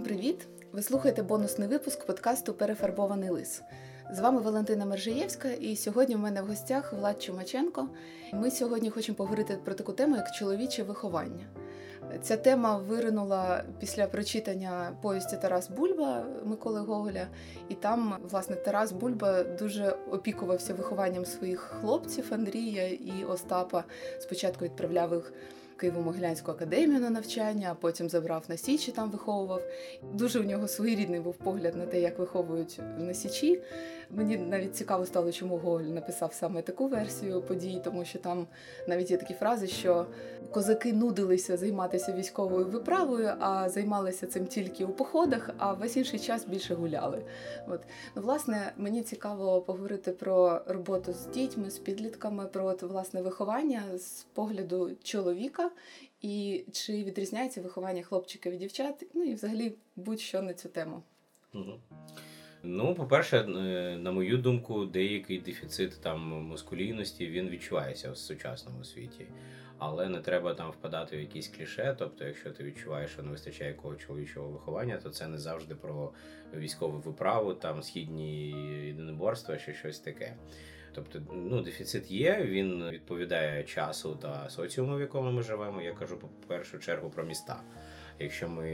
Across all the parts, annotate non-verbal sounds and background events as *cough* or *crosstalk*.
Всім привіт! Ви слухаєте бонусний випуск подкасту Перефарбований лис. З вами Валентина Мержиєвська, і сьогодні в мене в гостях Влад Чумаченко. Ми сьогодні хочемо поговорити про таку тему, як чоловіче виховання. Ця тема виринула після прочитання повісті Тарас Бульба Миколи Гоголя, і там, власне, Тарас Бульба дуже опікувався вихованням своїх хлопців Андрія і Остапа. Спочатку відправляв їх Києво-Могилянську академію на навчання, а потім забрав на Січі, там виховував. Дуже у нього своєрідний був погляд на те, як виховують на Січі. Мені навіть цікаво стало, чому Гоголь написав саме таку версію подій, тому що там навіть є такі фрази, що козаки нудилися займатися військовою виправою, а займалися цим тільки у походах, а весь інший час більше гуляли. От ну, власне, мені цікаво поговорити про роботу з дітьми, з підлітками, про от, власне виховання з погляду чоловіка. І чи відрізняється виховання хлопчиків і дівчат, ну і взагалі будь-що на цю тему. Угу. Ну, по-перше, е, на мою думку, деякий дефіцит там маскулінності він відчувається в сучасному світі. Але не треба там впадати в якісь кліше. Тобто, якщо ти відчуваєш, що не вистачає якого чоловічого виховання, то це не завжди про військову виправу, там східні єдиноборства чи щось таке. Тобто, ну, дефіцит є, він відповідає часу та соціуму, в якому ми живемо. Я кажу по першу чергу про міста. Якщо ми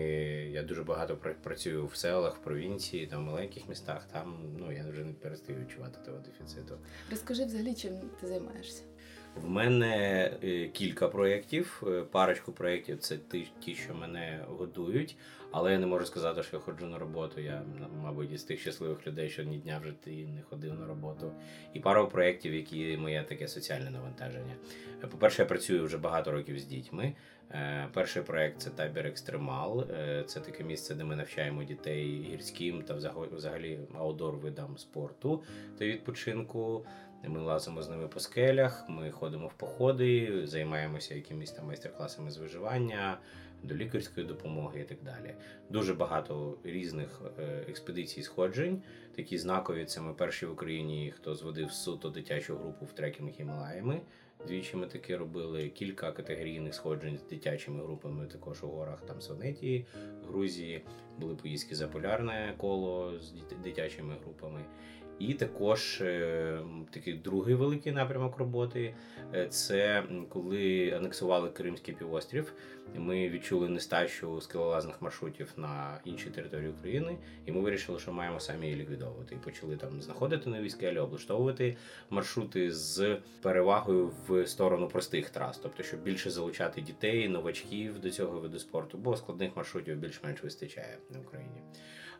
я дуже багато працюю в селах, в провінції, там в маленьких містах, там ну я вже не перестаю відчувати того дефіциту. Розкажи взагалі, чим ти займаєшся? В мене е, кілька проєктів. Е, парочку проєктів це ті, що мене годують, але я не можу сказати, що я ходжу на роботу. Я, мабуть, із тих щасливих людей, що ні дня вже ти не ходив на роботу. І пару проєктів, які моє таке соціальне навантаження. Е, по-перше, я працюю вже багато років з дітьми. Перший проект це табір Екстремал. Це таке місце, де ми навчаємо дітей гірським та взагалі outdoor видам спорту та відпочинку. Ми лазимо з ними по скелях, ми ходимо в походи, займаємося якимись там майстер-класами з виживання, долікарської допомоги і так далі. Дуже багато різних е, експедицій сходжень. Такі знакові це ми перші в Україні, хто зводив суто дитячу групу в трекінг Гімалаями. Двічі ми таке робили кілька категорійних сходжень з дитячими групами, також у горах там Сонетії, Грузії. Були поїздки за полярне коло з дитячими групами. І також е, такий другий великий напрямок роботи е, це коли анексували Кримський півострів. Ми відчули нестачу скелолазних маршрутів на іншій території України, і ми вирішили, що маємо самі її ліквідовувати. І почали там знаходити нові скелі, облаштовувати маршрути з перевагою в сторону простих трас, тобто щоб більше залучати дітей, новачків до цього виду спорту, бо складних маршрутів більш-менш вистачає в Україні.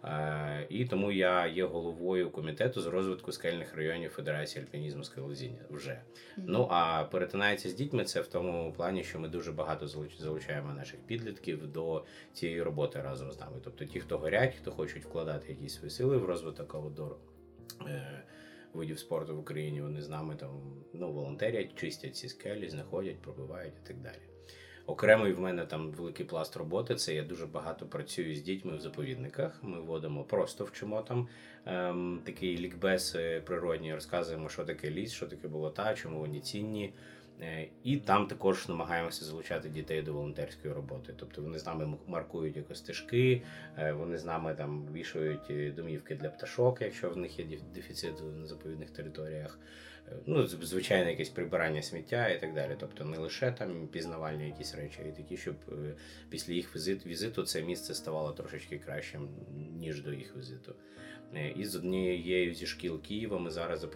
Е, і тому я є головою комітету з розвитку скельних районів Федерації альпінізму скелезіння вже. Mm-hmm. Ну а перетинається з дітьми це в тому плані, що ми дуже багато залучаємо наших підлітків до цієї роботи разом з нами. Тобто ті, хто горять, хто хочуть вкладати якісь свої сили в розвиток аудору. Е, видів спорту в Україні вони з нами там ну волонтерять, чистять ці скелі, знаходять, пробивають і так далі. Окремий в мене там великий пласт роботи. Це я дуже багато працюю з дітьми в заповідниках. Ми водимо просто вчимо там ем, такий лікбез е, природній, розказуємо, що таке ліс, що таке болота, чому вони цінні. Е, і там також намагаємося залучати дітей до волонтерської роботи. Тобто вони з нами маркують якось стежки, е, вони з нами там вішають домівки для пташок, якщо в них є дефіцит на заповідних територіях ну, звичайне якесь прибирання сміття і так далі. Тобто не лише там пізнавальні якісь речі, й такі, щоб е, після їх візит, візиту це місце ставало трошечки кращим, ніж до їх візиту. Е, і з однією зі шкіл Києва ми зараз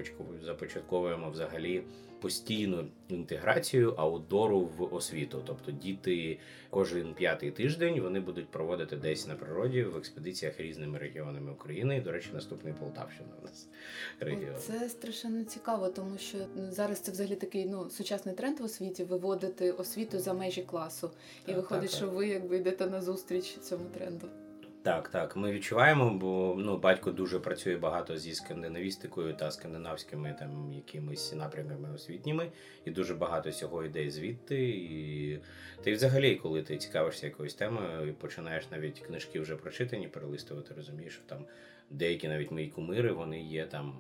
започатковуємо взагалі постійну інтеграцію аутдору в освіту. Тобто діти кожен п'ятий тиждень вони будуть проводити десь на природі в експедиціях різними регіонами України. І, До речі, наступний Полтавщина у нас регіон. Це страшенно цікаво, тому що зараз це взагалі такий ну сучасний тренд в освіті виводити освіту за межі класу. І так, виходить, так, що так. ви якби йдете на зустріч цьому тренду. Так, так, ми відчуваємо, бо ну батько дуже працює багато зі скандинавістикою та скандинавськими там якимись напрямками освітніми, і дуже багато цього йде звідти. І ти взагалі, коли ти цікавишся якоюсь темою і починаєш навіть книжки вже прочитані, перелистувати, розумієш, що там деякі навіть мої кумири вони є там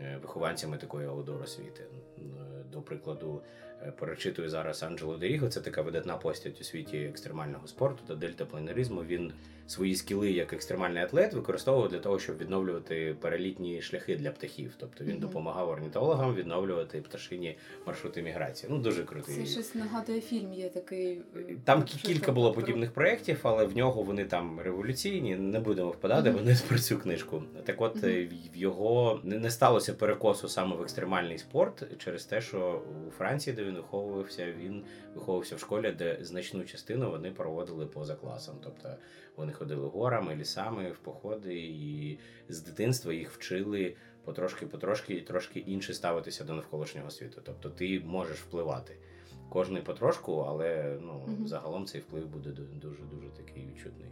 е, вихованцями такої outdoor освіти. До прикладу, е, перечитую зараз Анджело д'Арріго. Це така видатна постать у світі екстремального спорту та дельтапланеризму. Він свої скіли як екстремальний атлет використовував для того, щоб відновлювати перелітні шляхи для птахів. Тобто він Мгм. допомагав орнітологам відновлювати пташині маршрути міграції. Ну дуже крутий. Це щось нагадує фільм, є такий. е, Там кілька було про- подібних проєктів, але в нього вони там революційні. Не будемо впадати, Мгм. вони *laughs* про цю книжку. Так, от е, в- в його не, не сталося перекосу саме в екстремальний спорт через те, що у Франції, де він виховувався, він виховувався в школі, де значну частину вони проводили поза класом. Тобто вони ходили горами, лісами в походи, і з дитинства їх вчили потрошки, потрошки і трошки інше ставитися до навколишнього світу. Тобто ти можеш впливати. Кожний потрошку, але ну Мгм. загалом цей вплив буде дуже дуже такий відчутний.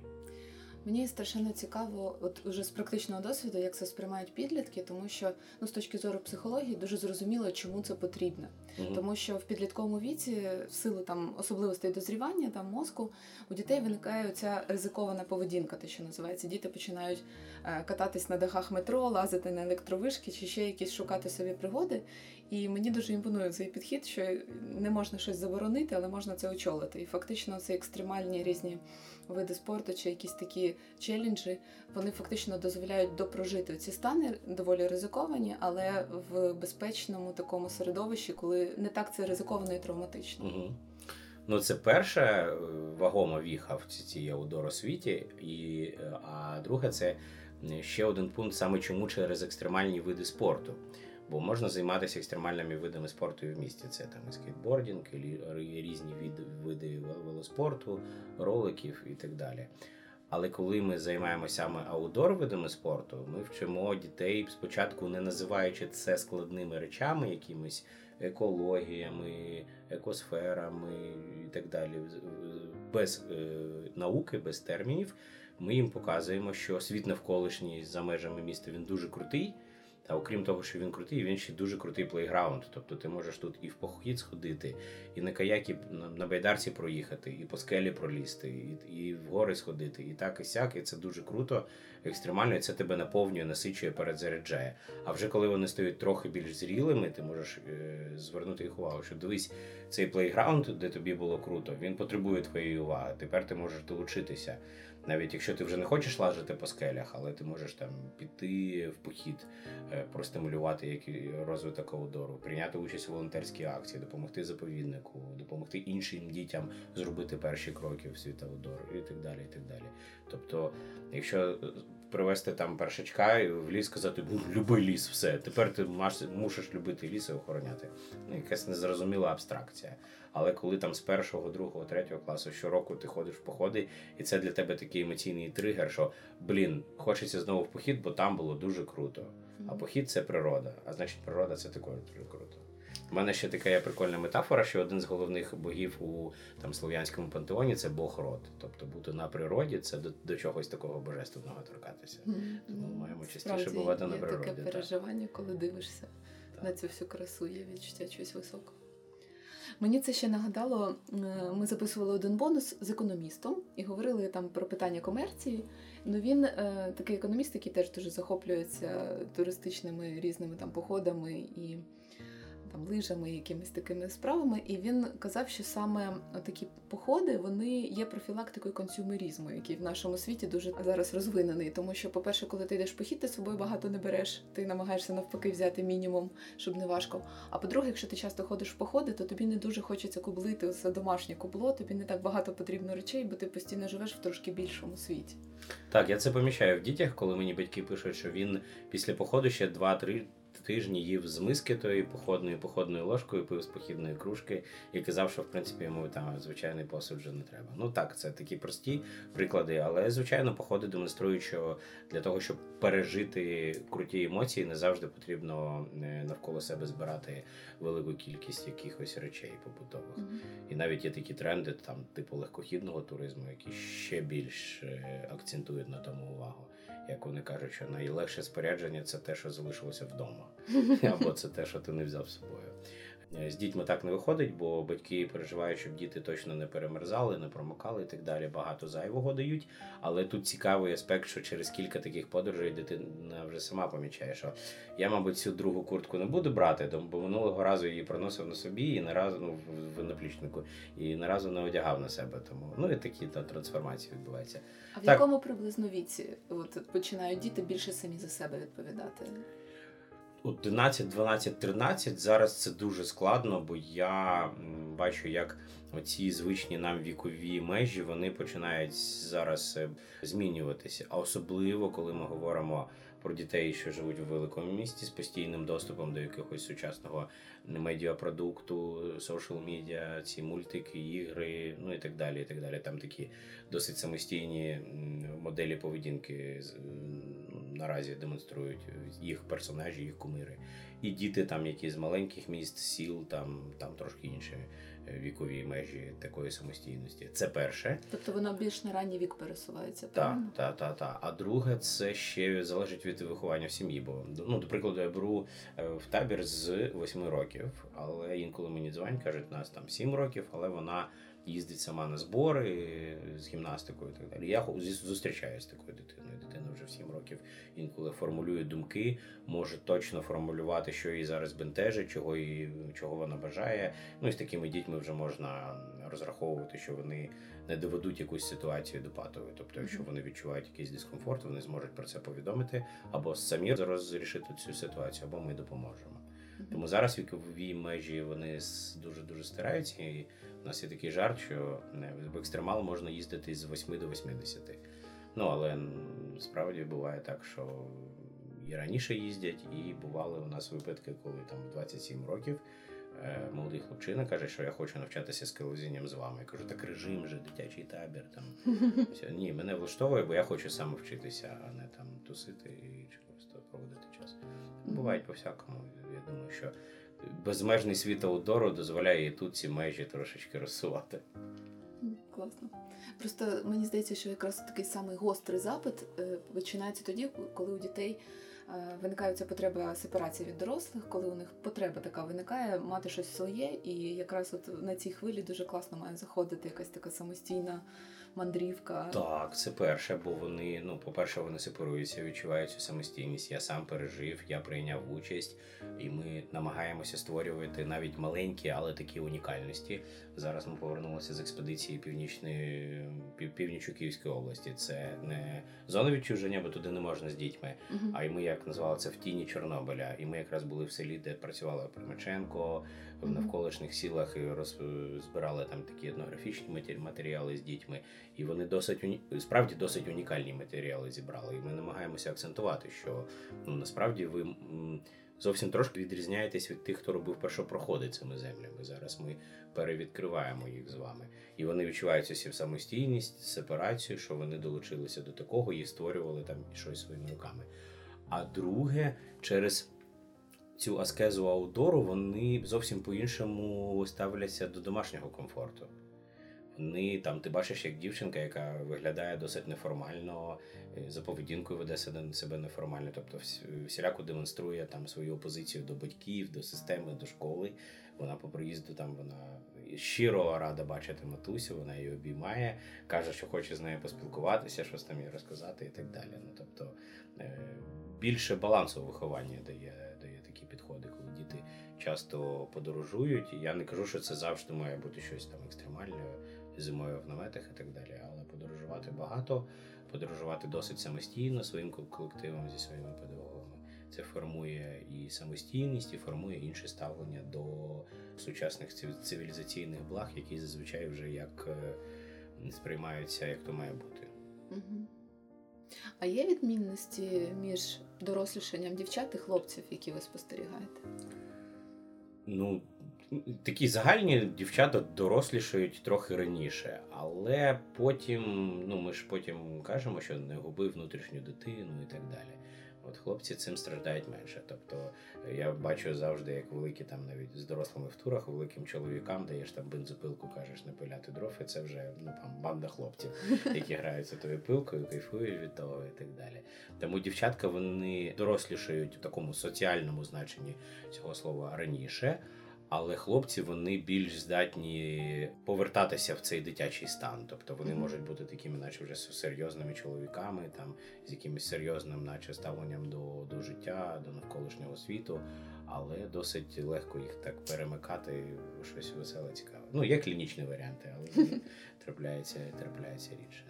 Мені страшенно цікаво, от уже з практичного досвіду, як це сприймають підлітки, тому що ну з точки зору психології дуже зрозуміло, чому це потрібно. Мгм. Тому що в підлітковому віці, в силу там особливостей дозрівання там мозку, у дітей виникає ця ризикована поведінка, те, що називається. Діти починають кататись на дахах метро, лазити на електровишки чи ще якісь шукати собі пригоди. І мені дуже імпонує цей підхід, що не можна щось заборонити, але можна це очолити. І фактично це екстремальні різні види спорту чи якісь такі челенджі, вони фактично дозволяють допрожити ці стани доволі ризиковані, але в безпечному такому середовищі, коли не так це ризиковано і травматично. Угу. Ну, це перша е, вагома віха в ці- цій outdoor -освіті, і, е, а друге, це е, ще один пункт, саме чому через екстремальні види спорту. Бо можна займатися екстремальними видами спорту і в місті. Це там і скейтбордінг, і різні види, велоспорту, роликів і так далі. Але коли ми займаємося саме outdoor видами спорту, ми вчимо дітей спочатку не називаючи це складними речами, якимись екологіями, екосферами і так далі, без е, науки, без термінів. Ми їм показуємо, що світ навколишній за межами міста він дуже крутий. Та окрім того, що він крутий, він ще дуже крутий плейграунд. Тобто ти можеш тут і в похід сходити, і на каякі на, байдарці проїхати, і по скелі пролізти, і, і в гори сходити, і так і сяк. І це дуже круто, екстремально, і це тебе наповнює, насичує, перезаряджає. А вже коли вони стають трохи більш зрілими, ти можеш е, звернути їх увагу, що дивись, цей плейграунд, де тобі було круто, він потребує твоєї уваги. Тепер ти можеш долучитися. Навіть якщо ти вже не хочеш лазити по скелях, але ти можеш там піти в похід, е, простимулювати розвиток аудору, прийняти участь у волонтерській акції, допомогти заповіднику, допомогти іншим дітям зробити перші кроки в світ аудору і так далі. і так далі. Тобто, якщо е, привезти там першачка в ліс сказати, «Ну, люби ліс, все, тепер ти мусиш любити ліс і охороняти. Ну, якась незрозуміла абстракція. Але коли там з першого, другого, третього класу щороку ти ходиш в походи, і це для тебе такий емоційний тригер, що блін, хочеться знову в похід, бо там було дуже круто. А похід це природа. А значить, природа це також дуже круто. У мене ще така є прикольна метафора, що один з головних богів у там слов'янському пантеоні це Бог род. Тобто бути на природі це до, до чогось такого божественного торкатися. Мгм. Тому маємо частіше Справді, бувати на є природі, Таке так. переживання, коли дивишся Так. на цю всю красу, є відчуття чогось високого. Мені це ще нагадало, ми записували один бонус з економістом і говорили там про питання комерції. Ну він е, такий економіст, який теж дуже захоплюється туристичними різними там походами і лижами, якимись такими справами. І він казав, що саме такі походи вони є профілактикою консюмерізму, який в нашому світі дуже зараз розвинений. Тому що, по-перше, коли ти йдеш похід, ти з собою багато не береш, ти намагаєшся навпаки взяти мінімум, щоб не важко. А по-друге, якщо ти часто ходиш в походи, то тобі не дуже хочеться кублити це домашнє кубло, тобі не так багато потрібно речей, бо ти постійно живеш в трошки більшому світі. Так, я це помічаю в дітях, коли мені батьки пишуть, що він після походу ще 2-3 тижні їв з миски тої походної походною ложкою, пив з похідної кружки і казав, що в принципі йому там звичайний посуд вже не треба. Ну так, це такі прості приклади, але звичайно, походи демонструють, що для того, щоб пережити круті емоції, не завжди потрібно е, навколо себе збирати велику кількість якихось речей побутових. І навіть є такі тренди, там, типу легкохідного туризму, які ще більш е, акцентують на тому увагу. Як вони кажуть, що найлегше спорядження це те, що залишилося вдома, *laughs* або це те, що ти не взяв з собою. Е, З дітьми так не виходить, бо батьки переживають, щоб діти точно не перемерзали, не промокали і так далі. Багато зайвого дають. Але тут цікавий аспект, що через кілька таких подорожей дитина вже сама помічає, що я, мабуть, цю другу куртку не буду брати, бо минулого разу її проносив на собі і не разу ну, в- наплічнику, і не разу не одягав на себе. Тому ну і такі та трансформації відбуваються. А в Так. якому приблизно віці от починають діти більше самі за себе відповідати? 11, 12, 13 зараз це дуже складно, бо я бачу, як оці звичні нам вікові межі вони починають зараз е, змінюватися. А особливо, коли ми говоримо про дітей, що живуть в великому місті з постійним доступом до якогось сучасного медіапродукту, social медіа, ці мультики, ігри, ну і так далі. І так далі. Там такі досить самостійні моделі поведінки наразі демонструють їх персонажі, їх кумири. І діти, там, які з маленьких міст, сіл, там, там трошки інші е, вікові межі такої самостійності. Це перше. Тобто воно більш на ранній вік пересувається, Так, так, так, так. А друге, це ще залежить від виховання в сім'ї. Бо ну, до прикладу, я беру е, в табір з 8 років, але інколи мені дзвонять, кажуть, нас там 7 років, але вона їздить сама на збори з гімнастикою і так далі. Я зустрічаюся з такою дитиною. Дитина вже в 7 років інколи формулює думки, може точно формулювати, що її зараз бентежить, чого її, чого вона бажає. Ну і з такими дітьми вже можна розраховувати, що вони не доведуть якусь ситуацію до патової. Тобто, якщо вони відчувають якийсь дискомфорт, вони зможуть про це повідомити або самі розрішити цю ситуацію, або ми допоможемо. Тому зараз вікові межі вони дуже дуже стираються. І в нас є такий жарт, що в екстремал можна їздити з 8 до 80. Ну але справді буває так, що і раніше їздять, і бували у нас випадки, коли там в 27 років. е, Молодий хлопчина каже, що я хочу навчатися скелезінням з вами. Я кажу, так режим же, дитячий табір. Там *laughs* все. ні, мене влаштовує, бо я хочу саме вчитися, а не там тусити і просто проводити час. Бувають по-всякому. Я думаю, що безмежний світ аутдору дозволяє і тут ці межі трошечки розсувати. Класно. Просто мені здається, що якраз такий самий гострий запит е, починається тоді, коли у дітей е, виникає ця потреба сепарації від дорослих, коли у них потреба така виникає мати щось своє, і якраз от на цій хвилі дуже класно має заходити якась така самостійна мандрівка. Так, це перше, бо вони, ну, по-перше, вони сепаруються, відчувають цю самостійність. Я сам пережив, я прийняв участь, і ми намагаємося створювати навіть маленькі, але такі унікальності. Зараз ми повернулися з експедиції північної пів, північ Київської області. Це не зона відчуження, бо туди не можна з дітьми. Мгм. А й ми як називали це в тіні Чорнобиля. І ми якраз були в селі, де працювала Примаченко, в навколишніх сілах і роз... збирали там такі етнографічні матеріали з дітьми. І вони досить уні... справді досить унікальні матеріали зібрали. І ми намагаємося акцентувати, що ну насправді ви зовсім трошки відрізняєтесь від тих, хто робив першопроходи цими землями. Зараз ми перевідкриваємо їх з вами. І вони відчувають цю самостійність, сепарацію, що вони долучилися до такого і створювали там щось своїми руками. А друге, через цю аскезу аутдору вони зовсім по-іншому ставляться до домашнього комфорту. Вони там, ти бачиш, як дівчинка, яка виглядає досить неформально, е, за поведінкою веде себе неформально, тобто всіляко демонструє там свою опозицію до батьків, до системи, до школи. Вона по приїзду там вона щиро рада бачити матусю, вона її обіймає, каже, що хоче з нею поспілкуватися, щось там їй розказати і так далі. Ну тобто е, більше балансу у вихованні дає, часто подорожують. Я не кажу, що це завжди має бути щось там екстремальне зимою в наметах і так далі, але подорожувати багато, подорожувати досить самостійно своїм колективом зі своїми педагогами. Це формує і самостійність, і формує інше ставлення до сучасних цивілізаційних благ, які зазвичай вже як е, сприймаються, як то має бути. А є відмінності між дорослішанням дівчат і хлопців, які ви спостерігаєте? Ну, такі загальні дівчата дорослішають трохи раніше, але потім, ну ми ж потім кажемо, що не губи внутрішню дитину і так далі. От хлопці цим страждають менше. Тобто я бачу завжди, як великі там навіть з дорослими в турах, великим чоловікам даєш там бензопилку, кажеш не пиляти дров, і це вже ну там банда хлопців, *laughs* які граються тою пилкою, кайфують від того і так далі. Тому дівчатка вони дорослішають в такому соціальному значенні цього слова раніше. Але хлопці вони більш здатні повертатися в цей дитячий стан. Тобто вони Мгм. можуть бути такими, наче вже серйозними чоловіками, там з якимось серйозним, наче ставленням до, до життя, до навколишнього світу, але досить легко їх так перемикати щось веселе, цікаве. Ну, є клінічні варіанти, але *laughs* трапляється, трапляється рідше.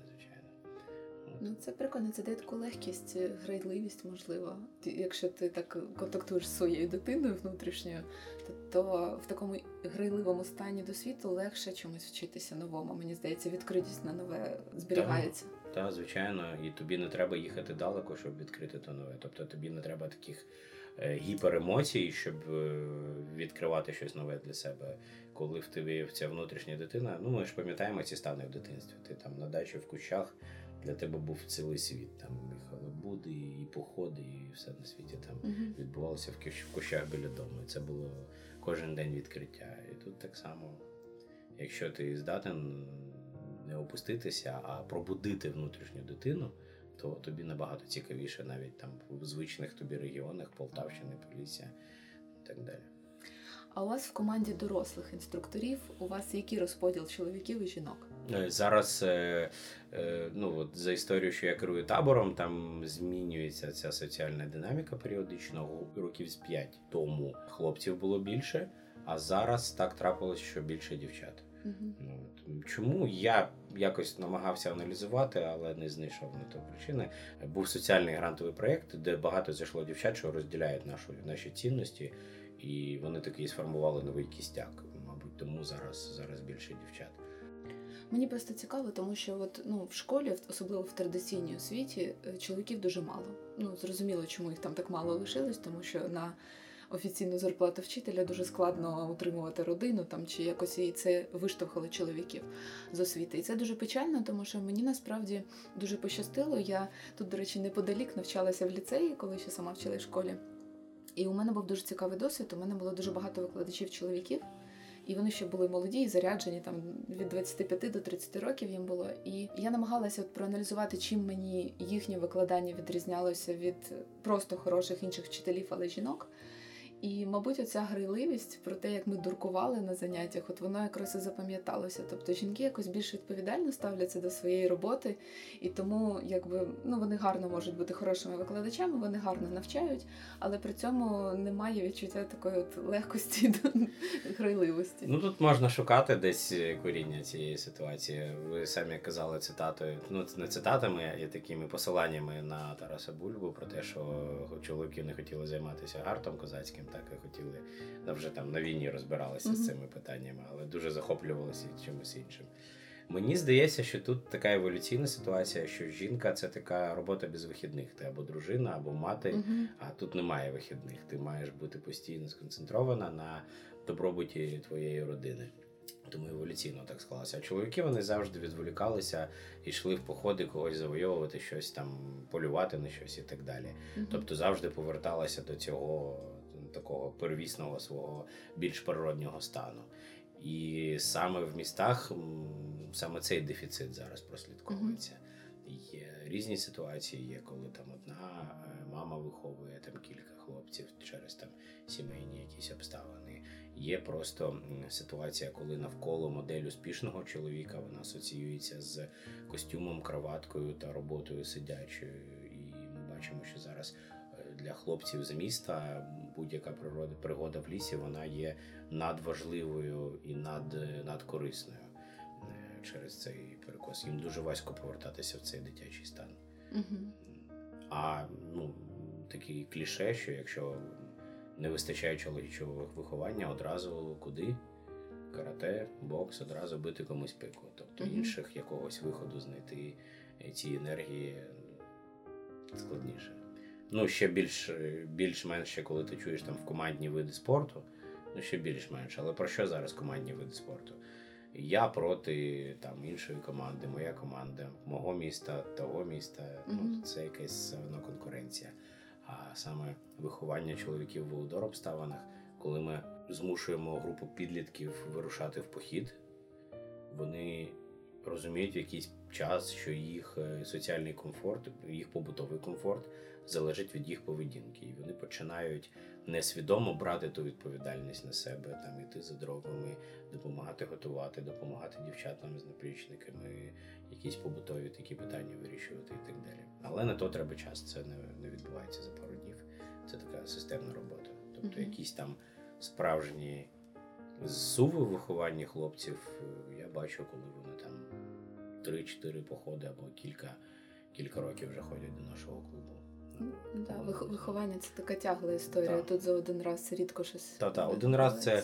Ну, це прикольно, це дає таку легкість, е, грайливість, можливо. Якщо ти так контактуєш з своєю дитиною внутрішньою, то, то в такому грайливому стані до світу легше чомусь вчитися новому. Мені здається, відкритість на нове зберігається. Та, звичайно, і тобі не треба їхати далеко, щоб відкрити то нове. Тобто тобі не треба таких е, гіперемоцій, щоб е, відкривати щось нове для себе. Коли в тебе ця внутрішня дитина, ну ми ж пам'ятаємо ці стани в дитинстві. Ти там на дачі в кущах для тебе був цілий світ. Там і халабуди, і походи, і все на світі там Мгм. відбувалося в кущ- в кущах біля дому. І Це було кожен день відкриття. І тут так само, якщо ти здатен не опуститися, а пробудити внутрішню дитину, то тобі набагато цікавіше навіть там в звичних тобі регіонах, Полтавщини, Полісся і так далі. А у вас в команді дорослих інструкторів у вас який розподіл чоловіків і жінок? Е, Зараз, е, е, ну от за історію, що я керую табором, там змінюється ця соціальна динаміка періодично. Років з п'ять тому хлопців було більше, а зараз так трапилось, що більше дівчат. Угу. Чому я якось намагався аналізувати, але не знайшов на то причини. Був соціальний грантовий проєкт, де багато зайшло дівчат, що розділяють нашу, наші цінності, і вони таки сформували новий кістяк. Мабуть, тому зараз, зараз більше дівчат. Мені просто цікаво, тому що от, ну, в школі, особливо в традиційній освіті, е, чоловіків дуже мало. Ну, зрозуміло, чому їх там так мало лишилось, тому що на офіційну зарплату вчителя дуже складно утримувати родину там чи якось і це виштовхало чоловіків з освіти. І це дуже печально, тому що мені насправді дуже пощастило. Я тут, до речі, неподалік навчалася в ліцеї, коли ще сама вчила в школі. І у мене був дуже цікавий досвід. У мене було дуже багато викладачів чоловіків. І вони ще були молоді і заряджені там від 25 до 30 років їм було. І я намагалася от проаналізувати, чим мені їхнє викладання відрізнялося від просто хороших інших вчителів, але жінок. І, мабуть, оця грайливість про те, як ми дуркували на заняттях, от воно якраз і запам'яталося. Тобто жінки якось більш відповідально ставляться до своєї роботи, і тому якби ну вони гарно можуть бути хорошими викладачами, вони гарно навчають, але при цьому немає відчуття такої от легкості *laughs* до грайливості. Ну тут можна шукати десь коріння цієї ситуації. Ви самі казали цитатою, ну не цитатами, а такими посиланнями на Тараса Бульбу про те, що чоловіки не хотіли займатися гартом козацьким, так і хотіли ну, вже там на війні розбиралися Мгм. з цими питаннями, але дуже захоплювалися чимось іншим. Мені здається, що тут така еволюційна ситуація, що жінка це така робота без вихідних. Ти або дружина, або мати. Мгм. А тут немає вихідних. Ти маєш бути постійно сконцентрована на добробуті твоєї родини. Тому еволюційно так склалося. А чоловіки вони завжди відволікалися і йшли в походи когось завойовувати, щось там полювати на щось і так далі. Мгм. Тобто завжди поверталася до цього такого первісного свого більш природнього стану. І саме в містах саме цей дефіцит зараз прослідковується. Є різні ситуації, є коли там одна е, мама виховує там кілька хлопців через там сімейні якісь обставини. Є просто ситуація, коли навколо модель успішного чоловіка вона асоціюється з костюмом, краваткою та роботою сидячою. І ми бачимо, що зараз для хлопців з міста будь-яка природа пригода в лісі вона є надважливою і над, надкорисною е, через цей перекос. Їм дуже важко повертатися в цей дитячий стан. Мгм. А ну, такі кліше, що якщо не вистачає чоловічого виховання, одразу куди? Карате, бокс, одразу бити комусь пику. Тобто Мгм. інших якогось виходу знайти ці енергії складніше. Ну, ще більш, більш-менш, ще коли ти чуєш там в командні види спорту, ну ще більш-менш. Але про що зараз командні види спорту? Я проти там іншої команди, моя команда, мого міста, того міста. Ну, це якась одно конкуренція. А саме виховання чоловіків в володор обставинах, коли ми змушуємо групу підлітків вирушати в похід, вони розуміють в якийсь час, що їх е, соціальний комфорт, їх побутовий комфорт залежить від їх поведінки, і вони починають несвідомо брати ту відповідальність на себе, там іти за дровами, допомагати готувати, допомагати дівчатам з наплічниками, якісь побутові такі питання вирішувати і так далі. Але на то треба час. Це не, не відбувається за пару днів. Це така системна робота. Тобто, якісь там справжні зсуви в вихованні хлопців е, я бачу, коли вони там 3-4 походи або кілька, кілька років вже ходять до нашого клубу. Да, виховання це така тягла історія. Тут за один раз рідко щось. Та-та, один раз це,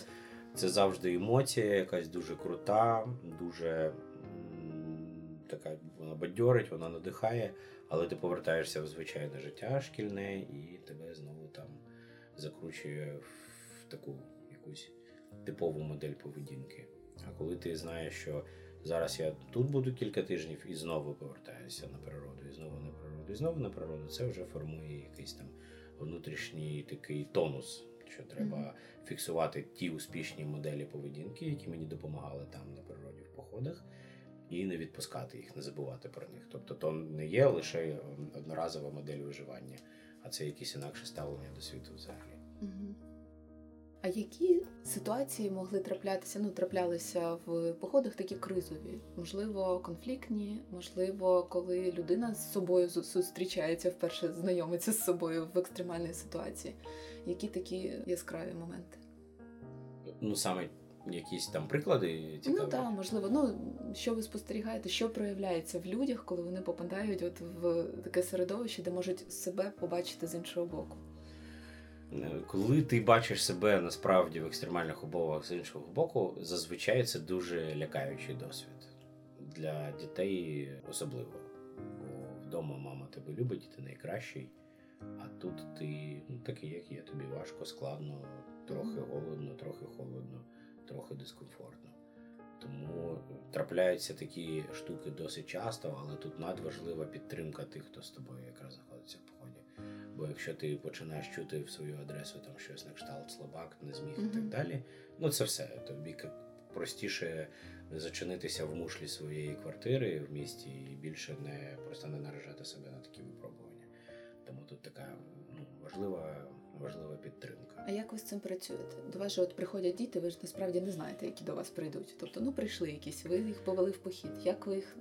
це завжди емоція, якась дуже крута, дуже така вона бадьорить, вона надихає, але ти повертаєшся в звичайне життя шкільне і тебе знову там закручує в таку якусь типову модель поведінки. А коли ти знаєш, що зараз я тут буду кілька тижнів і знову повертаюся на природу, і знову на природу, і знову на природу, це вже формує якийсь там внутрішній такий тонус, що треба Мгм. фіксувати ті успішні моделі поведінки, які мені допомагали там на природі в походах, і не відпускати їх, не забувати про них. Тобто, то не є лише одноразова модель виживання, а це якесь інакше ставлення до світу взагалі. Мгм. А які ситуації могли траплятися? Ну, траплялися в походах такі кризові, можливо, конфліктні, можливо, коли людина з собою зустрічається вперше, знайомиться з собою в екстремальній ситуації. Які такі яскраві моменти? Ну саме якісь там приклади цікаві. Ну так, можливо. Ну що ви спостерігаєте, що проявляється в людях, коли вони попадають от в таке середовище, де можуть себе побачити з іншого боку? Е, Коли ти бачиш себе насправді в екстремальних умовах з іншого боку, зазвичай це дуже лякаючий досвід для дітей особливо. Бо вдома мама тебе любить, ти найкращий, а тут ти ну, такий, як є, тобі важко, складно, трохи голодно, трохи холодно, трохи дискомфортно. Тому трапляються такі штуки досить часто, але тут надважлива підтримка тих, хто з тобою якраз знаходиться в поході. Бо якщо ти починаєш чути в свою адресу там щось на кшталт слабак, не зміг і так далі, ну це все. Тобі простіше зачинитися в мушлі своєї квартири в місті і більше не просто не наражати себе на такі випробування. Тому тут така ну, важлива, важлива підтримка. А як ви з цим працюєте? До вас же от приходять діти, ви ж насправді не знаєте, які до вас прийдуть. Тобто, ну прийшли якісь, ви їх повели в похід. Як ви їх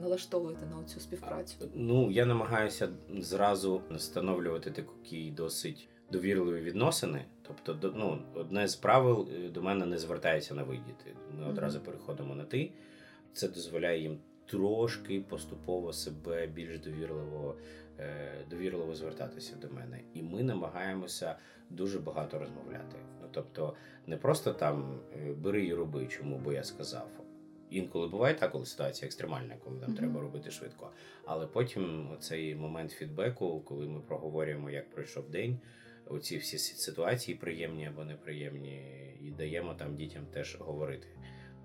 налаштовуєте на цю співпрацю? Ну, я намагаюся зразу встановлювати такі досить довірливі відносини. Тобто, ну, одне з правил е, до мене не звертається на ви діти. Ми одразу переходимо на ти. Це дозволяє їм трошки поступово себе більш довірливо, е, довірливо звертатися до мене. І ми намагаємося дуже багато розмовляти. Ну, тобто, не просто там е, бери і роби, чому бо я сказав. Інколи буває так, коли ситуація екстремальна, коли нам Мгм. треба робити швидко. Але потім цей момент фідбеку, коли ми проговорюємо, як пройшов день, оці всі ситуації, приємні або неприємні, і даємо там дітям теж говорити,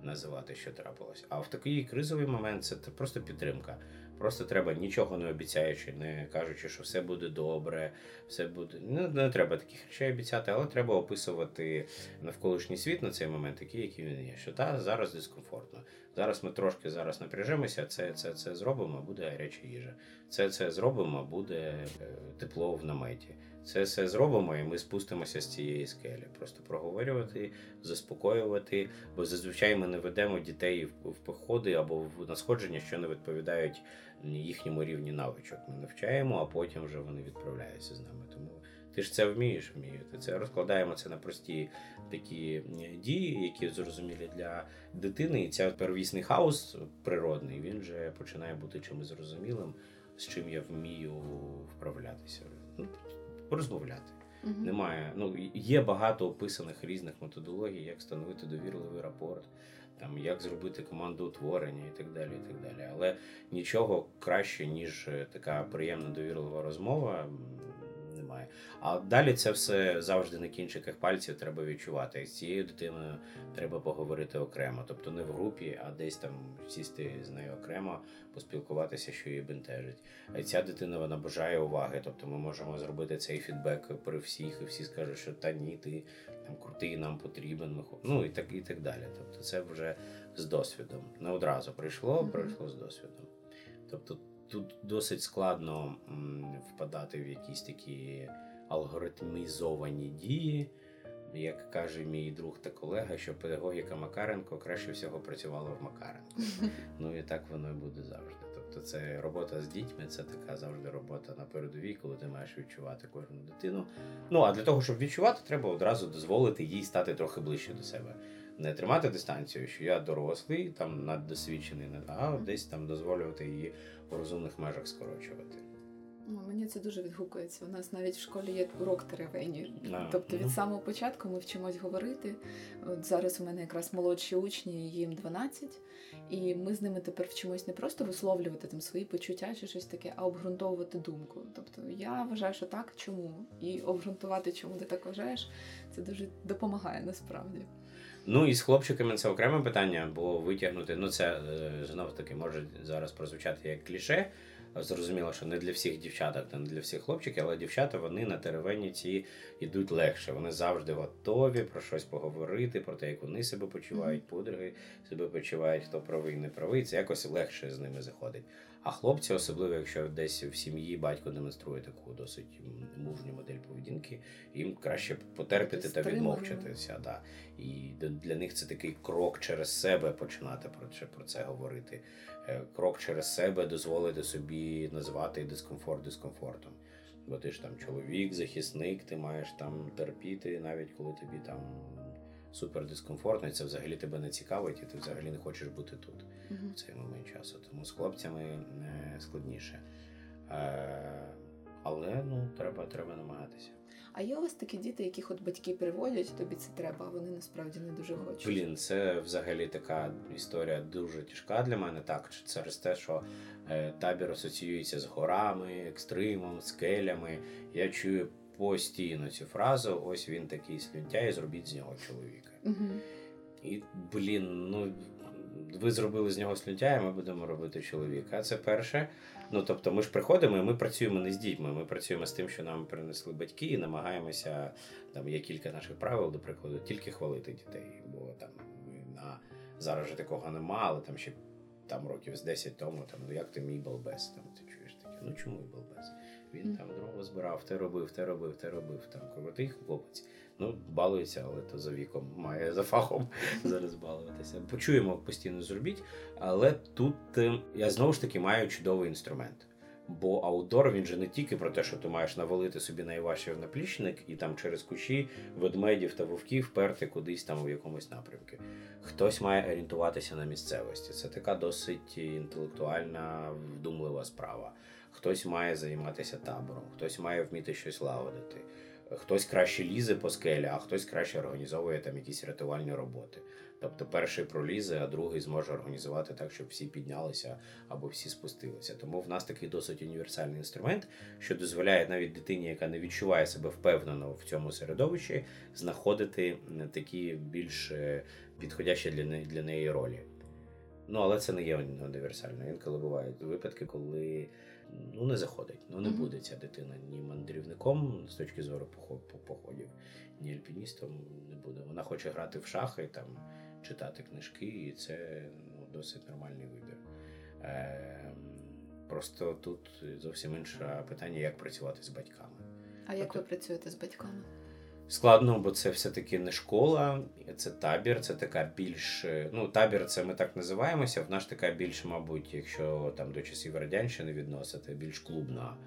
називати, що трапилось. А в такий кризовий момент це просто підтримка. Просто треба нічого не обіцяючи, не кажучи, що все буде добре, все буде. Ну, не треба таких речей обіцяти, але треба описувати навколишній світ на цей момент, такий, який він є. Що та зараз дискомфортно. Зараз ми трошки зараз напряжемося, це, це, це зробимо, буде гаряча їжа. Це це зробимо, буде е, тепло в наметі. Це все зробимо, і ми спустимося з цієї скелі. Просто проговорювати, заспокоювати, бо зазвичай ми не ведемо дітей в, походи або в насходження, що не відповідають їхньому рівні навичок. Ми навчаємо, а потім вже вони відправляються з нами. Тому ти ж це вмієш, вмієте. Це розкладаємо це на прості такі е, дії, які зрозумілі для дитини. І ця первісний хаос природний він вже починає бути чимось зрозумілим, з чим я вмію вправлятися. Ну, розмовляти. Мгм. Немає. Ну, є багато описаних різних методологій, як встановити довірливий рапорт, там, як зробити команду утворення і так далі. і так далі. Але нічого краще, ніж е, така приємна довірлива розмова. Немає. А далі це все завжди на кінчиках пальців треба відчувати. З цією дитиною треба поговорити окремо. Тобто не в групі, а десь там сісти з нею окремо, поспілкуватися, що її бентежить. А ця дитина вона бажає уваги. Тобто ми можемо зробити цей фідбек при всіх, і всі скажуть, що та ні, ти там крутий, нам потрібен. Ми ну і так і так далі. Тобто, це вже з досвідом. Не одразу прийшло, прийшло з досвідом. Тобто тут досить складно впадати в якісь такі алгоритмізовані дії. Як каже мій друг та колега, що педагогіка Макаренко краще всього працювала в Макаренко. *laughs* Ну і так воно і буде завжди. Тобто, це робота з дітьми, це така завжди робота на передовій, коли ти маєш відчувати кожну дитину. Ну а для того, щоб відчувати, треба одразу дозволити їй стати трохи ближче до себе. Не тримати дистанцію, що я дорослий, там наддосвідчений, а десь там дозволювати її у розумних межах скорочувати. Ну, Мені це дуже відгукується. У нас навіть в школі є урок теревені. Да. Тобто від самого початку ми вчимось говорити. От зараз у мене якраз молодші учні, їм 12, і ми з ними тепер вчимось не просто висловлювати там свої почуття чи щось таке, а обґрунтовувати думку. Тобто я вважаю, що так, чому? І обґрунтувати, чому ти так вважаєш, це дуже допомагає насправді. Ну і з хлопчиками це окреме питання, бо витягнути, ну це е, знову таки може зараз прозвучати як кліше. Зрозуміло, що не для всіх дівчаток, не для всіх хлопчиків, але дівчата вони на теревені ці йдуть легше. Вони завжди готові про щось поговорити, про те, як вони себе почувають, подруги себе почувають, хто правий, не правий. Це якось легше з ними заходить. А хлопці, особливо якщо десь в сім'ї батько демонструє таку досить мужню модель поведінки, їм краще потерпіти та відмовчатися. Да. І для них це такий крок через себе починати про це, про це говорити. Е, Крок через себе дозволити собі назвати дискомфорт дискомфортом. Бо ти ж там чоловік, захисник, ти маєш там терпіти, навіть коли тобі там супер дискомфортно, і це взагалі тебе не цікавить, і ти взагалі не хочеш бути тут в цей момент часу. Тому з хлопцями е, складніше. Е, але ну, треба, треба намагатися. А є у вас такі діти, яких от батьки приводять, тобі це треба, а вони насправді не дуже хочуть. Блін, це взагалі така історія дуже тяжка для мене. Так, через те, що е, табір асоціюється з горами, екстримом, скелями. Я чую постійно цю фразу: ось він такий слюнтяй, зробіть з нього чоловіка. Угу. І, блін, ну ви зробили з нього слюнтяя, ми будемо робити чоловіка. Це перше. Ну тобто, ми ж приходимо, і ми працюємо не з дітьми. Ми працюємо з тим, що нам принесли батьки, і намагаємося. Там є кілька наших правил, до прикладу, тільки хвалити дітей. Бо там на зараз вже такого нема, але там ще там років з 10 тому, там ну як ти мій балбес? Там ти чуєш таке. Ну чому мій балбес? Він там дрова збирав, те робив, те робив, те робив. Там крутий хлопець. Ну, балується, але то за віком має за фахом *laughs* зараз балуватися. Почуємо постійно зробіть. Але тут е, я знову ж таки маю чудовий інструмент. Бо аутдор він же не тільки про те, що ти маєш навалити собі найважче в наплічник і там через кущі ведмедів та вовків вперти кудись там в якомусь напрямку. Хтось має орієнтуватися на місцевості. Це така досить інтелектуальна, вдумлива справа. Хтось має займатися табором, хтось має вміти щось лагодити. Хтось краще лізе по скелі, а хтось краще організовує там якісь рятувальні роботи. Тобто перший пролізе, а другий зможе організувати так, щоб всі піднялися або всі спустилися. Тому в нас такий досить універсальний інструмент, що дозволяє навіть дитині, яка не відчуває себе впевнено в цьому середовищі, знаходити такі більш е, підходящі для неї для неї ролі. Ну, але це не є універсально. Інколи бувають випадки, коли ну не заходить, ну не Мгм. буде ця дитина ні мандрівником з точки зору похо- походів, ні альпіністом не буде. Вона хоче грати в шахи, там читати книжки, і це ну, досить нормальний вибір. Е, просто тут зовсім інше питання, як працювати з батьками. А як ви працюєте з батьками? Складно, бо це все-таки не школа, це табір, це така більш. е, Ну, табір це ми так називаємося. В нас така більш, мабуть, якщо там до часів радянщини відносити, більш клубна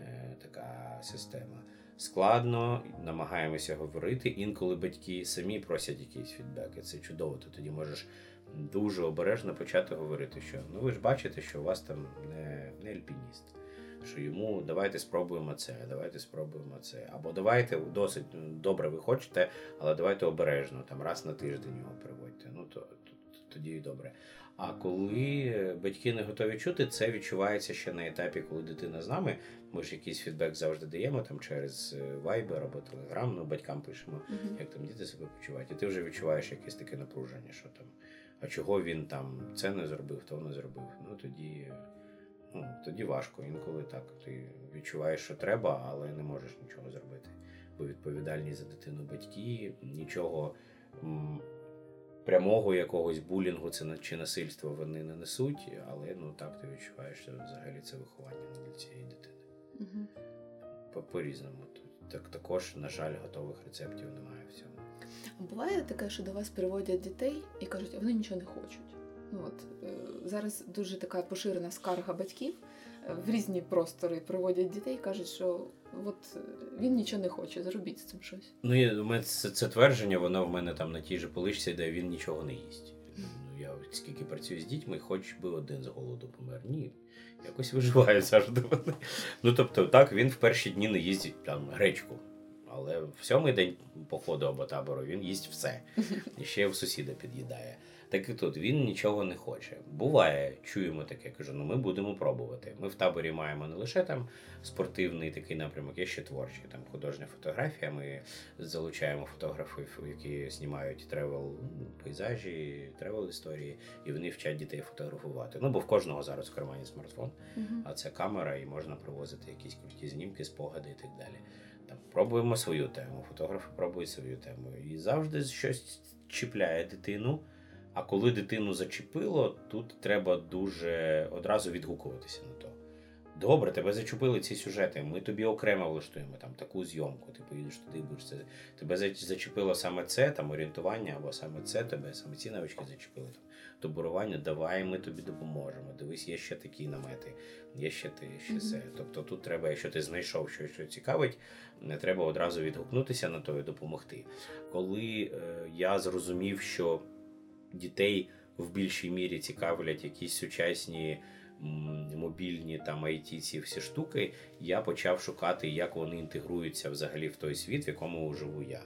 е, така система. Складно, намагаємося говорити. Інколи батьки самі просять якийсь фідбек, і це чудово. Ти тоді можеш дуже обережно почати говорити, що ну ви ж бачите, що у вас там не, не альпініст що йому давайте спробуємо це, давайте спробуємо це. Або давайте досить добре ви хочете, але давайте обережно, там раз на тиждень його приводьте. Ну то, то тоді і добре. А коли батьки не готові чути, це відчувається ще на етапі, коли дитина з нами. Ми ж якийсь фідбек завжди даємо там через е, Viber або Telegram, ну батькам пишемо, Угу. як там діти себе почувають. І ти вже відчуваєш якесь таке напруження, що там, а чого він там це не зробив, то не зробив. Ну тоді ну, тоді важко. Інколи так. Ти відчуваєш, що треба, але не можеш нічого зробити. Бо відповідальні за дитину батьки, нічого м, прямого якогось булінгу це чи насильства вони не несуть, але ну так ти відчуваєш, що взагалі це виховання для цієї дитини. Мгм. По- По-різному. Так також, на жаль, готових рецептів немає в цьому. А Буває таке, що до вас приводять дітей і кажуть, а вони нічого не хочуть. Ну от е, зараз дуже така поширена скарга батьків е, в різні простори приводять дітей кажуть, що от е, він нічого не хоче, зробіть з цим щось. Ну, мене це, це твердження, воно в мене там на тій же поличці, де він нічого не їсть. Ну, я скільки працюю з дітьми, хоч би один з голоду помер. Ні, якось виживає завжди. *laughs* Ну тобто, так, він в перші дні не їсть там гречку. Але в сьомий день походу або табору він їсть все. І ще в сусіда під'їдає. Так і тут він нічого не хоче. Буває, чуємо таке, кажу, ну ми будемо пробувати. Ми в таборі маємо не лише там спортивний такий напрямок, є ще творчий, там художня фотографія. Ми залучаємо фотографів, які знімають travel пейзажі, travel історії, і вони вчать дітей фотографувати. Ну бо в кожного зараз в кармані смартфон, а це камера, і можна привозити якісь круті знімки, спогади і так далі. Там пробуємо свою тему, фотографи пробують свою тему. І завжди щось чіпляє дитину. А коли дитину зачепило, тут треба дуже одразу відгукуватися на то. Добре, тебе зачепили ці сюжети. Ми тобі окремо влаштуємо там таку зйомку. Ти поїдеш туди, будеш це. Тебе зачепило саме це, там орієнтування, або саме це, тебе саме ці навички зачепили. Там добурування, давай ми тобі допоможемо. Дивись, є ще такі намети, є ще ти, ще це. Тобто тут треба, якщо ти знайшов щось, що цікавить, не треба одразу відгукнутися на то і допомогти. Коли е, я зрозумів, що дітей в більшій мірі цікавлять якісь сучасні мобільні там IT, ці всі штуки, я почав шукати, як вони інтегруються взагалі в той світ, в якому живу я.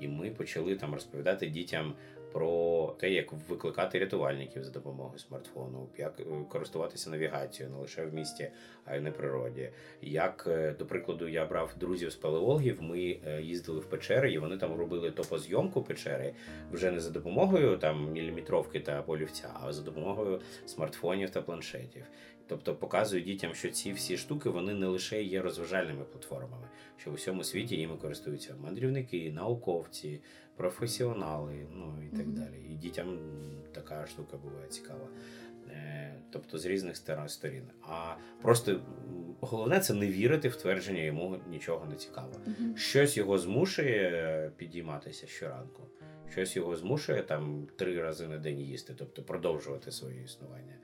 І ми почали там розповідати дітям про те, як викликати рятувальників за допомогою смартфону, як е, користуватися навігацією не лише в місті, а й на природі. Як, е, до прикладу, я брав друзів спелеологів, ми е, їздили в печери, і вони там робили топозйомку печери вже не за допомогою там міліметровки та полівця, а за допомогою смартфонів та планшетів. Тобто показують дітям, що ці всі штуки вони не лише є розважальними платформами, що в усьому світі їми користуються мандрівники, науковці, професіонали, ну і так Мгм. далі. І дітям така штука буває цікава. Е, Тобто з різних сторін. А просто головне це не вірити в твердження йому нічого не цікаво. Мгм. Щось його змушує підійматися щоранку, щось його змушує там три рази на день їсти, тобто продовжувати своє існування.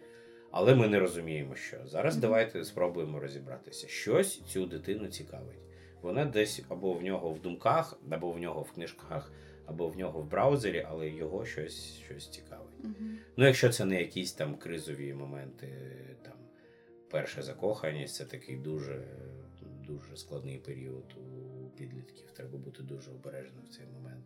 Але ми не розуміємо, що. Зараз Мгм. давайте спробуємо розібратися. Щось цю дитину цікавить. Вона десь або в нього в думках, або в нього в книжках, або в нього в браузері, але його щось, щось цікавить. Мгм. Ну, якщо це не якісь там кризові моменти, там перша закоханість, це такий дуже, дуже складний період у підлітків. Треба бути дуже обережним в цей момент.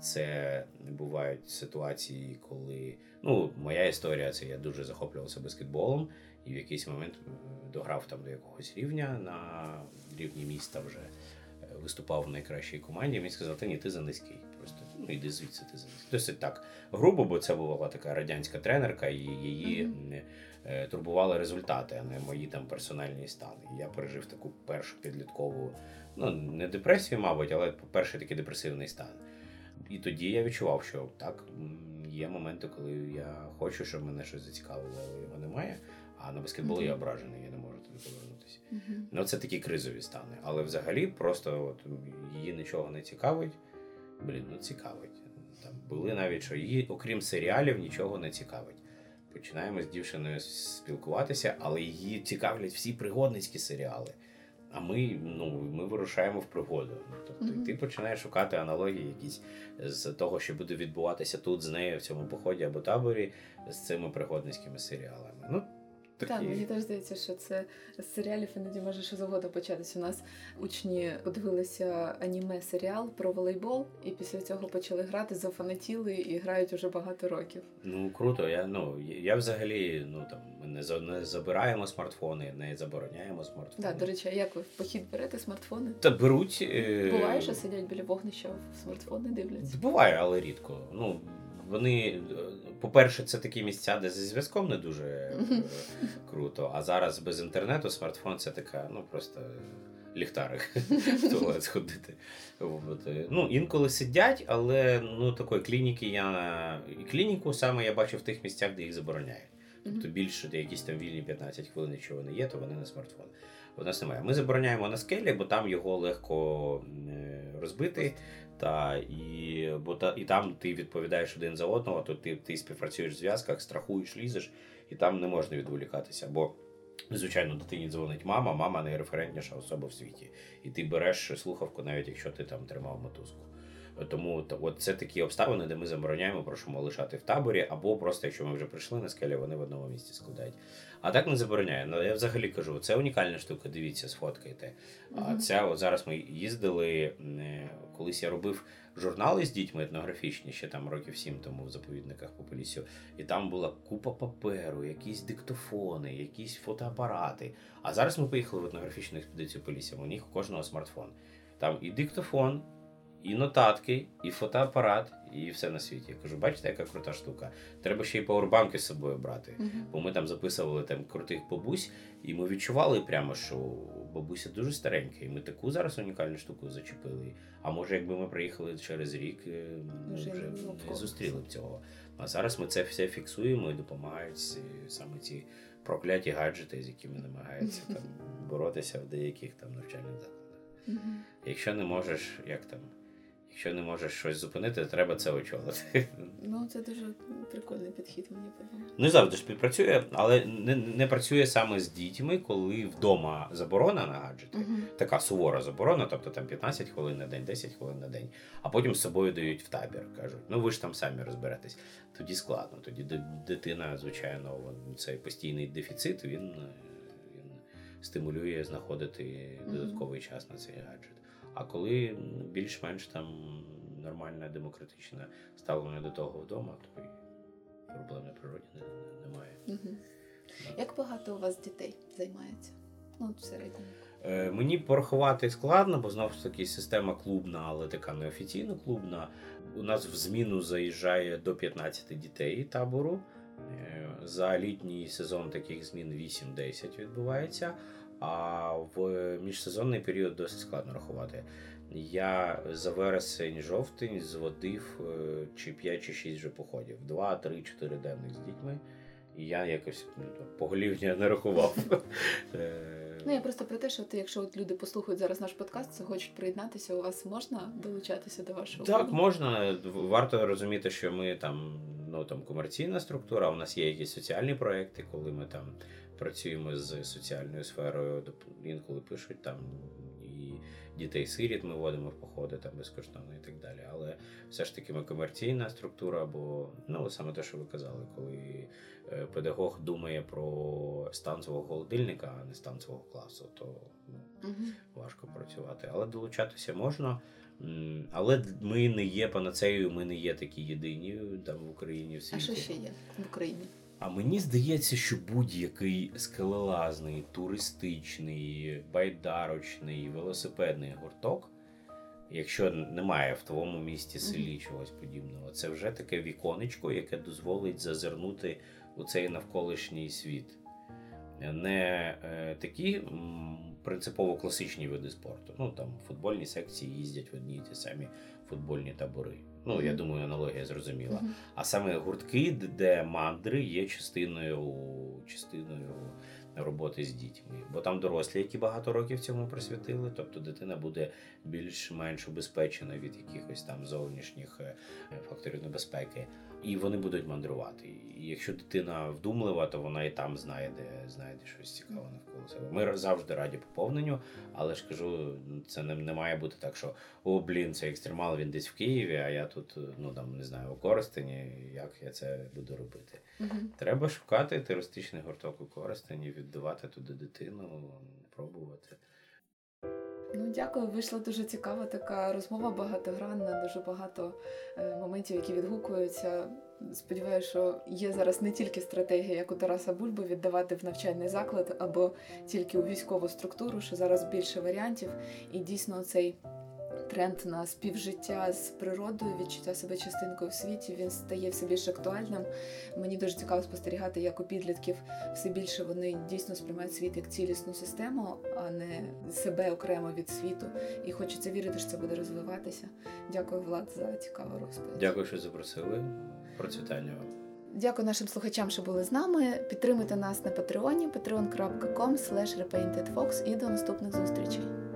Це бувають ситуації, коли ну, моя історія це я дуже захоплювався баскетболом, і в якийсь момент е, дограв там до якогось рівня на рівні міста вже е, виступав в найкращій команді. Мені сказали, та ні, ти за низький. Ну іди звідси, ти за. Досить так грубо, бо це була така радянська тренерка, і її е, турбували результати, а не мої там персональні стани. Я пережив таку першу підліткову, ну не депресію, мабуть, але перший такий депресивний стан. І тоді я відчував, що так, є моменти, коли я хочу, щоб мене щось зацікавило, але його немає. А на баскетбол я ображений, я не можу туди повернутися. Мгм. Ну, це такі кризові стани. Але взагалі просто от, її нічого не цікавить. Блін, ну цікавить. Там були навіть, що її, окрім серіалів, нічого не цікавить. Починаємо з дівчиною спілкуватися, але її цікавлять всі пригодницькі серіали. А ми, ну, ми вирушаємо в пригоду. Ну, Тобто, і ти починаєш шукати аналогії якісь з того, що буде відбуватися тут з нею в цьому поході або таборі з цими пригодницькими серіалами. Ну, такі... Так, мені теж здається, що це з серіалів іноді може що завгодно початись. У нас учні подивилися аніме серіал про волейбол, і після цього почали грати, зафанатіли і грають уже багато років. Ну круто. Я ну я взагалі ну там ми не не забираємо смартфони, не забороняємо смартфони. Да, до речі, а як ви в похід берете смартфони? та беруть е... Буває, що сидять біля вогнища в смартфони дивляться. Буває, але рідко. Ну вони, е, по-перше, це такі місця, де зі зв'язком не дуже е, *laughs* круто. А зараз без інтернету смартфон це така, ну просто ліхтарик *laughs* в туалет сходити. Ну, інколи сидять, але ну, такої клініки я. Клініку саме я бачу в тих місцях, де їх забороняють. Тобто більше де якісь там вільні 15 хвилин, якщо вони є, то вони на смартфон. У нас немає. Ми забороняємо на скелі, бо там його легко е, розбити. Та, і, бо та, і там ти відповідаєш один за одного, то ти ти співпрацюєш в зв'язках, страхуєш, лізеш, і там не можна відволікатися. Бо, звичайно, дитині дзвонить мама, мама найреферентніша особа в світі. І ти береш слухавку, навіть якщо ти там тримав мотузку. Тому от це такі обставини, де ми забороняємо, прошимо лишати в таборі, або просто якщо ми вже прийшли на скелі, вони в одному місці складають. А так не забороняє. Ну, я взагалі кажу, це унікальна штука. Дивіться, сфоткайте. А mm-hmm. ця от зараз ми їздили. Колись я робив журнали з дітьми етнографічні, ще там років сім тому в заповідниках по полісю. І там була купа паперу, якісь диктофони, якісь фотоапарати. А зараз ми поїхали в етнографічну експедицію Полісся. У них у кожного смартфон. Там і диктофон і нотатки, і фотоапарат, і все на світі. Я кажу, бачите, яка крута штука. Треба ще й пауербанки з собою брати. Uh-huh. Бо ми там записували там крутих бабусь, і ми відчували прямо, що бабуся дуже старенька, і ми таку зараз унікальну штуку зачепили. А може, якби ми приїхали через рік, е, ми вже не зустріли б цього. А зараз ми це все фіксуємо і допомагають саме ці прокляті гаджети, з якими намагаються там *laughs* боротися в деяких там навчальних закладах. Uh-huh. Якщо не можеш, як там. Якщо не можеш щось зупинити, треба це очолити. *laughs* Ну, це дуже прикольний підхід, мені подобається. Не завжди ж співпрацює, але не не працює саме з дітьми, коли вдома заборона на гаджети. Uh-huh. Така сувора заборона, тобто там 15 хвилин на день, 10 хвилин на день, а потім з собою дають в табір. Кажуть, ну ви ж там самі розберетесь. Тоді складно. Тоді дитина, звичайно, цей постійний дефіцит він, він стимулює знаходити додатковий uh-huh. час на цей гаджет. А коли більш-менш там нормальне демократичне ставлення до того вдома, то і проблем на природі немає. Угу. Як багато у вас дітей займається? Ну, в середньому. Е, Мені порахувати складно, бо знову ж таки система клубна, але така неофіційно клубна. У нас в зміну заїжджає до 15 дітей табору. Е, за літній сезон таких змін 8-10 відбувається. А в міжсезонний період досить складно рахувати. Я за вересень-жовтень зводив е, чи 5 чи 6 вже походів. 2, 3, 4 денних з дітьми. І я якось ну, поголівня не рахував. *laughs* Е, ну, я просто про те, що ти, якщо от люди послухають зараз наш подкаст, це хочуть приєднатися, у вас можна долучатися до вашого? Так, клубу? можна. Варто розуміти, що ми там ну там комерційна структура, у нас є якісь соціальні проекти, коли ми там працюємо з соціальною сферою, інколи пишуть там і дітей-сиріт ми водимо в походи там безкоштовно і так далі. Але все ж таки ми комерційна структура, бо ну саме те, що ви казали, коли е, педагог думає про стан свого холодильника, а не стан свого класу, то ну, угу. важко працювати. Але долучатися можна. Але ми не є панацеєю, ми не є такі єдині там в Україні в світі. А що ще є в Україні? А мені здається, що будь-який скелелазний, туристичний, байдарочний, велосипедний гурток, якщо немає в твоєму місті селі чогось подібного, це вже таке віконечко, яке дозволить зазирнути у цей навколишній світ. Не е, такі м, принципово класичні види спорту. Ну там футбольні секції їздять в одні й ті самі футбольні табори. Ну, я думаю, аналогія зрозуміла. Mm -hmm. А саме гуртки, де мандри є частиною частиною роботи з дітьми. Бо там дорослі, які багато років цьому присвятили, тобто дитина буде більш-менш убезпечена від якихось там зовнішніх е, факторів небезпеки і вони будуть мандрувати. І якщо дитина вдумлива, то вона і там знайде знайде щось цікаве навколо себе. Ми завжди раді поповненню, але ж кажу, це не, не має бути так, що о, блін, це екстремал, він десь в Києві, а я тут ну там не знаю у Коростені. Як я це буду робити? Угу. Треба шукати туристичний гурток у Коростені, віддавати туди дитину, пробувати. Ну, дякую, вийшла дуже цікава така розмова багатогранна, дуже багато е, моментів, які відгукуються. Сподіваюся, що є зараз не тільки стратегія, як у Тараса Бульби, віддавати в навчальний заклад або тільки у військову структуру, що зараз більше варіантів, і дійсно цей тренд на співжиття з природою, відчуття себе частинкою в світі. Він стає все більш актуальним. Мені дуже цікаво спостерігати, як у підлітків все більше вони дійсно сприймають світ як цілісну систему, а не себе окремо від світу. І хочеться вірити, що це буде розвиватися. Дякую, Влад, за цікаву розповідь. Дякую, що запросили. Процвітання вам. Дякую нашим слухачам, що були з нами. Підтримуйте нас на Патреоні patreon.com repaintedfox і до наступних зустрічей.